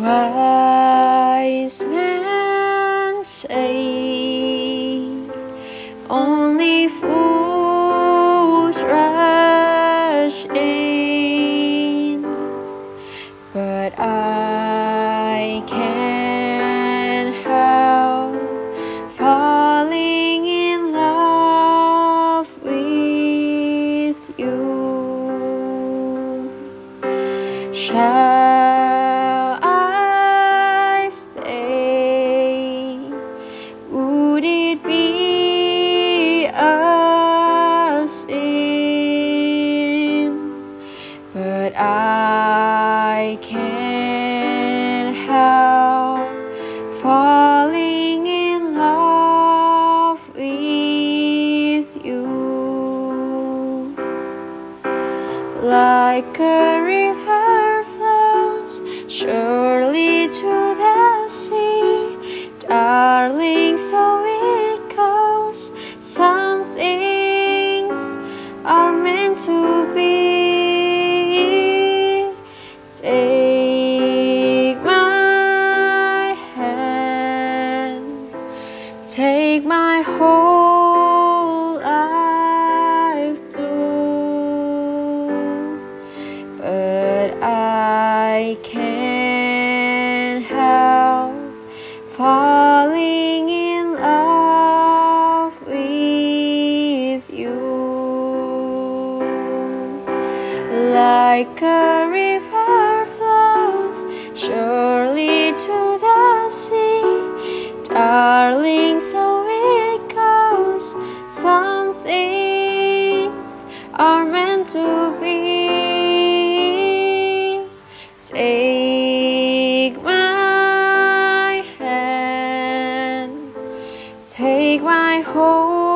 Wise men say only fools rush in, but I can't help falling in love with you. Shall But I can't help falling in love with you. Like a river flows surely to the sea. Darling so it goes. Some things are meant to take my hand. Take my whole life too. But I can't help falling in love with you. Like a river surely to the sea darling so it goes. Some things are meant to be. Take my hand. Take my whole